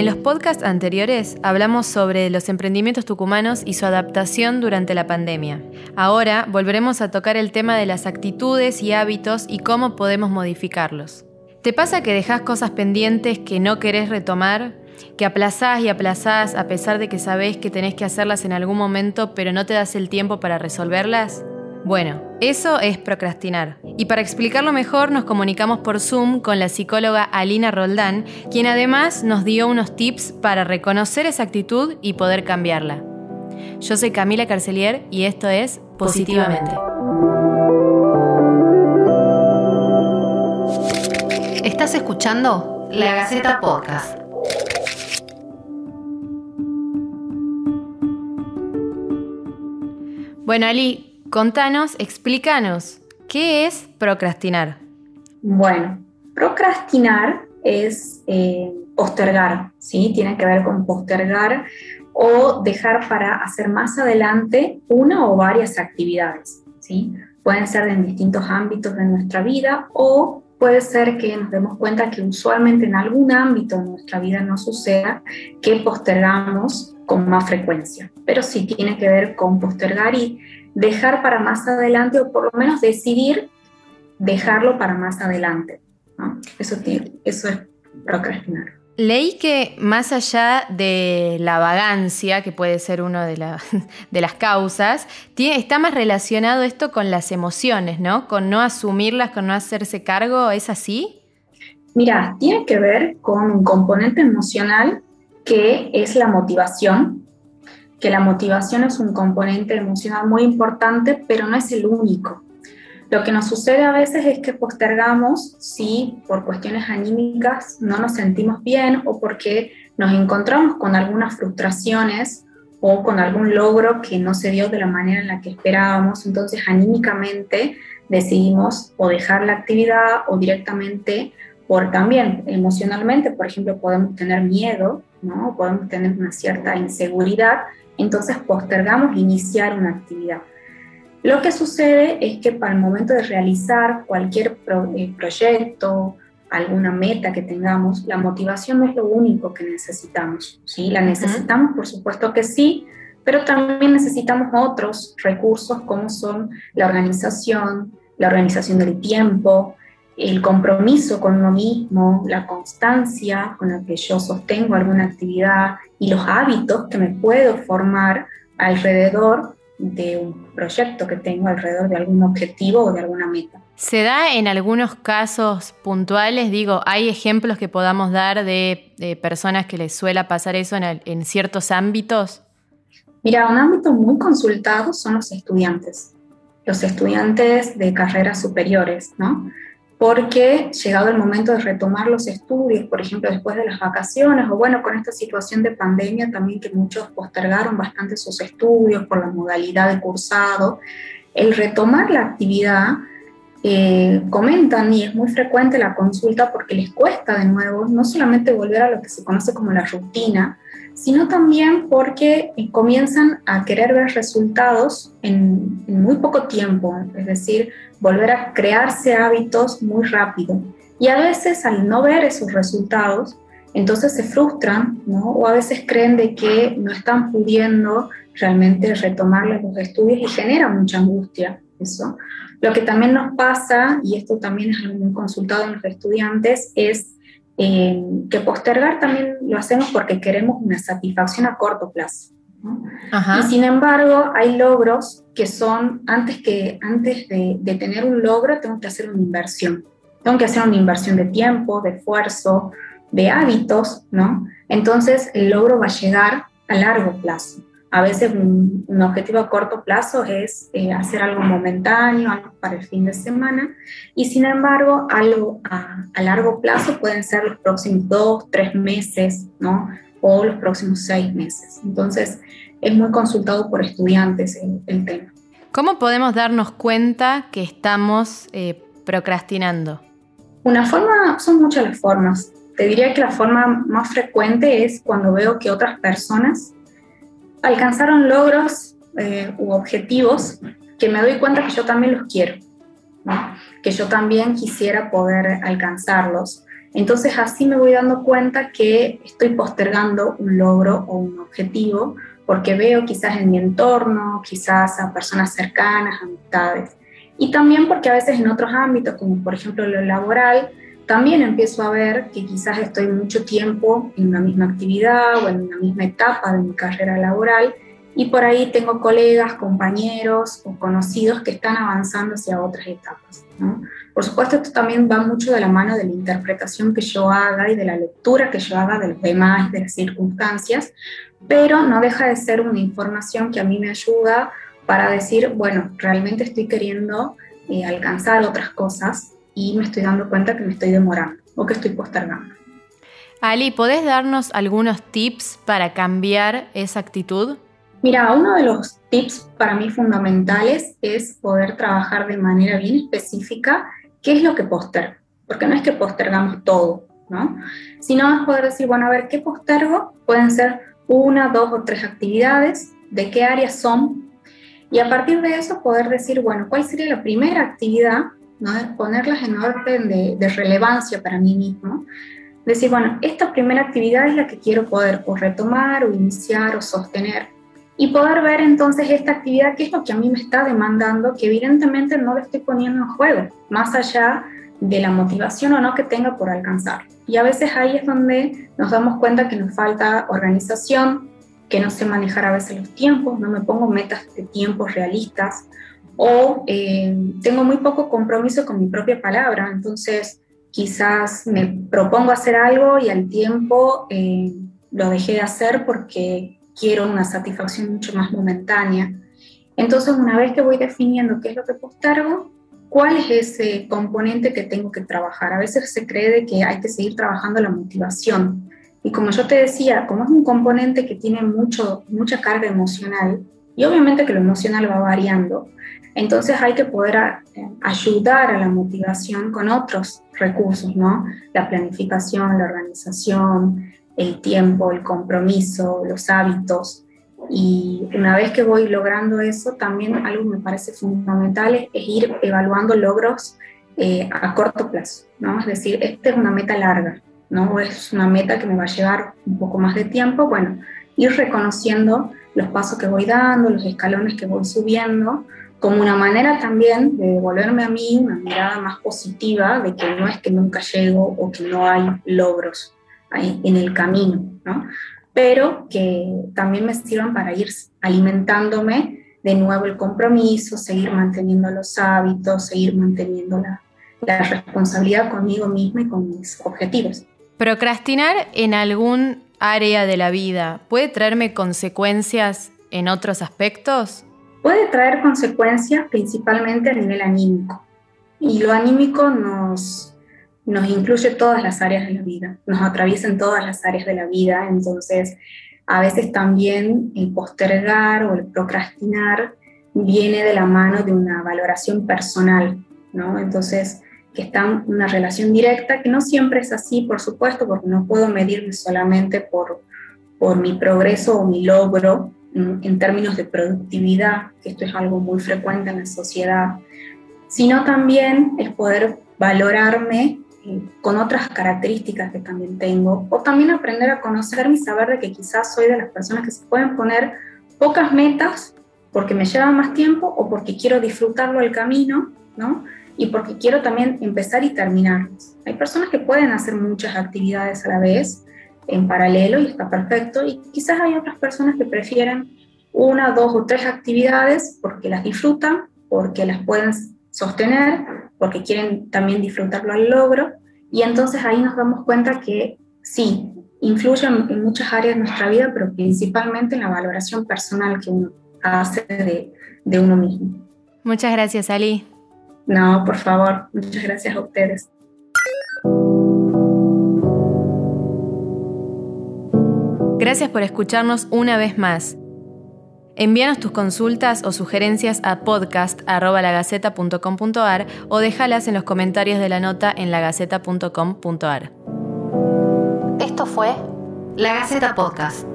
En los podcasts anteriores hablamos sobre los emprendimientos tucumanos y su adaptación durante la pandemia. Ahora volveremos a tocar el tema de las actitudes y hábitos y cómo podemos modificarlos. ¿Te pasa que dejas cosas pendientes que no querés retomar? ¿Que aplazás y aplazás a pesar de que sabés que tenés que hacerlas en algún momento pero no te das el tiempo para resolverlas? Bueno, eso es procrastinar. Y para explicarlo mejor nos comunicamos por Zoom con la psicóloga Alina Roldán, quien además nos dio unos tips para reconocer esa actitud y poder cambiarla. Yo soy Camila Carcelier y esto es Positivamente. Estás escuchando La Gaceta Podcast. Bueno, Ali, Contanos, explícanos, ¿qué es procrastinar? Bueno, procrastinar es eh, postergar, ¿sí? Tiene que ver con postergar o dejar para hacer más adelante una o varias actividades, ¿sí? Pueden ser en distintos ámbitos de nuestra vida o puede ser que nos demos cuenta que usualmente en algún ámbito de nuestra vida no suceda que postergamos con más frecuencia, pero sí tiene que ver con postergar y dejar para más adelante o por lo menos decidir dejarlo para más adelante. Eso, eso es procrastinar. Leí que más allá de la vagancia, que puede ser una de, de, las causas, tiene, está más relacionado esto con las emociones, ¿no? Con no asumirlas, con no hacerse cargo, ¿es así? Mira, tiene que ver con un componente emocional que es la motivación, que la motivación es un componente emocional muy importante, pero no es el único. Lo que nos sucede a veces es que postergamos si por cuestiones anímicas no nos sentimos bien o porque nos encontramos con algunas frustraciones o con algún logro que no se dio de la manera en la que esperábamos. Entonces anímicamente decidimos o dejar la actividad o directamente por también emocionalmente, por ejemplo, podemos tener miedo, ¿no? podemos tener una cierta inseguridad entonces postergamos iniciar una actividad. Lo que sucede es que para el momento de realizar cualquier eh, proyecto, alguna meta que tengamos, la motivación no es lo único que necesitamos. ¿sí? La necesitamos, por supuesto que sí, pero también necesitamos otros recursos como son la organización, la organización del tiempo, el compromiso con uno mismo, la constancia con la que yo sostengo alguna actividad y los hábitos que me puedo formar alrededor de un proyecto que tengo, alrededor de algún objetivo o de alguna meta. ¿Se da en algunos casos puntuales? Digo, ¿hay ejemplos que podamos dar de, personas que les suele pasar eso en, en ciertos ámbitos? Mira, un ámbito muy consultado son los estudiantes, los estudiantes de carreras superiores, ¿no? Porque llegado el momento de retomar los estudios, por ejemplo, después de las vacaciones, o bueno, con esta situación de pandemia también que muchos postergaron bastante sus estudios por la modalidad de cursado, el retomar la actividad, eh, comentan, y es muy frecuente la consulta porque les cuesta de nuevo no solamente volver a lo que se conoce como la rutina, sino también porque eh, comienzan a querer ver resultados en, muy poco tiempo, es decir, volver a crearse hábitos muy rápido. Y a veces al no ver esos resultados, entonces se frustran, ¿no? O a veces creen de que no están pudiendo realmente retomar los estudios y genera mucha angustia eso. Lo que también nos pasa, y esto también es algo muy consultado en los estudiantes, es eh, que postergar también lo hacemos porque queremos una satisfacción a corto plazo. Y sin embargo, hay logros que son, antes, que, antes de, de, tener un logro, tengo que hacer una inversión. Tengo que hacer una inversión de tiempo, de esfuerzo, de hábitos, ¿no? Entonces, el logro va a llegar a largo plazo. A veces un, objetivo a corto plazo es eh, hacer algo momentáneo, algo para el fin de semana, y sin embargo, algo a, largo plazo pueden ser los próximos dos, tres meses, ¿no? O los próximos seis meses. Entonces, es muy consultado por estudiantes el, tema. ¿Cómo podemos darnos cuenta que estamos eh, procrastinando? Una forma, son muchas las formas. Te diría que la forma más frecuente es cuando veo que otras personas alcanzaron logros eh, u objetivos que me doy cuenta que yo también los quiero, que yo también quisiera poder alcanzarlos. Entonces así me voy dando cuenta que estoy postergando un logro o un objetivo porque veo quizás en mi entorno, quizás a personas cercanas, amistades. Y también porque a veces en otros ámbitos, como por ejemplo lo laboral, también empiezo a ver que quizás estoy mucho tiempo en una misma actividad o en una misma etapa de mi carrera laboral y por ahí tengo colegas, compañeros o conocidos que están avanzando hacia otras etapas. Por supuesto, esto también va mucho de la mano de la interpretación que yo haga y de la lectura que yo haga de los demás, de las circunstancias, pero no deja de ser una información que a mí me ayuda para decir, bueno, realmente estoy queriendo eh, alcanzar otras cosas y me estoy dando cuenta que me estoy demorando o que estoy postergando. Ali, ¿podés darnos algunos tips para cambiar esa actitud? Mira, uno de los tips para mí fundamentales es poder trabajar de manera bien específica qué es lo que postergo, porque no es que postergamos todo, ¿no? Sino es poder decir, bueno, a ver, ¿qué postergo? Pueden ser una, dos o tres actividades, de qué áreas son, y a partir de eso poder decir, bueno, ¿cuál sería la primera actividad? ¿No? Ponerlas en orden de, relevancia para mí mismo. Decir, bueno, esta primera actividad es la que quiero poder o retomar o iniciar o sostener y poder ver entonces esta actividad, qué es lo que a mí me está demandando, que evidentemente no le estoy poniendo en juego, más allá de la motivación o no que tenga por alcanzar. Y a veces ahí es donde nos damos cuenta que nos falta organización, que no sé manejar a veces los tiempos, no me pongo metas de tiempos realistas o eh, tengo muy poco compromiso con mi propia palabra, entonces quizás me propongo hacer algo y al tiempo eh, lo dejé de hacer porque quiero una satisfacción mucho más momentánea. Entonces, una vez que voy definiendo qué es lo que postergo, cuál es ese componente que tengo que trabajar. A veces se cree que hay que seguir trabajando la motivación. Y como yo te decía, como es un componente que tiene mucho, mucha carga emocional, y obviamente que lo emocional va variando, entonces hay que poder eh, ayudar a la motivación con otros recursos, ¿no? La planificación, la organización, el tiempo, el compromiso, los hábitos. Y una vez que voy logrando eso, también algo que me parece fundamental es, ir evaluando logros eh, a corto plazo, ¿no? Es decir, esta es una meta larga, ¿no? Es una meta que me va a llevar un poco más de tiempo, bueno, ir reconociendo los pasos que voy dando, los escalones que voy subiendo, como una manera también de devolverme a mí una mirada más positiva de que no es que nunca llego o que no hay logros, en el camino, ¿no? Pero que también me sirvan para ir alimentándome de nuevo el compromiso, seguir manteniendo los hábitos, seguir manteniendo la, la responsabilidad conmigo misma y con mis objetivos. Procrastinar en algún área de la vida puede traerme consecuencias en otros aspectos? Puede traer consecuencias principalmente a nivel anímico. Y lo anímico nos, nos incluye todas las áreas de la vida, nos atraviesa en todas las áreas de la vida, entonces a veces también el postergar o el procrastinar viene de la mano de una valoración personal, ¿no? Entonces, que está en una relación directa, que no siempre es así, por supuesto, porque no puedo medirme solamente por, por mi progreso o mi logro en términos de productividad, que esto es algo muy frecuente en la sociedad, sino también es poder valorarme con otras características que también tengo, o también aprender a conocerme y saber de que quizás soy de las personas que se pueden poner pocas metas porque me lleva más tiempo o porque quiero disfrutarlo el camino, ¿no? Y porque quiero también empezar y terminarlos. Hay personas que pueden hacer muchas actividades a la vez, en paralelo, y está perfecto, y quizás hay otras personas que prefieren una, dos o tres actividades porque las disfrutan, porque las pueden sostener porque quieren también disfrutarlo al logro. Y entonces ahí nos damos cuenta que sí, influye en muchas áreas de nuestra vida, pero principalmente en la valoración personal que uno hace de, de uno mismo. Muchas gracias, Ali. No, por favor, muchas gracias a ustedes. Gracias por escucharnos una vez más. Envíanos tus consultas o sugerencias a podcast.lagaceta.com.ar o déjalas en los comentarios de la nota en lagaceta.com.ar. Esto fue La Gaceta Podcast.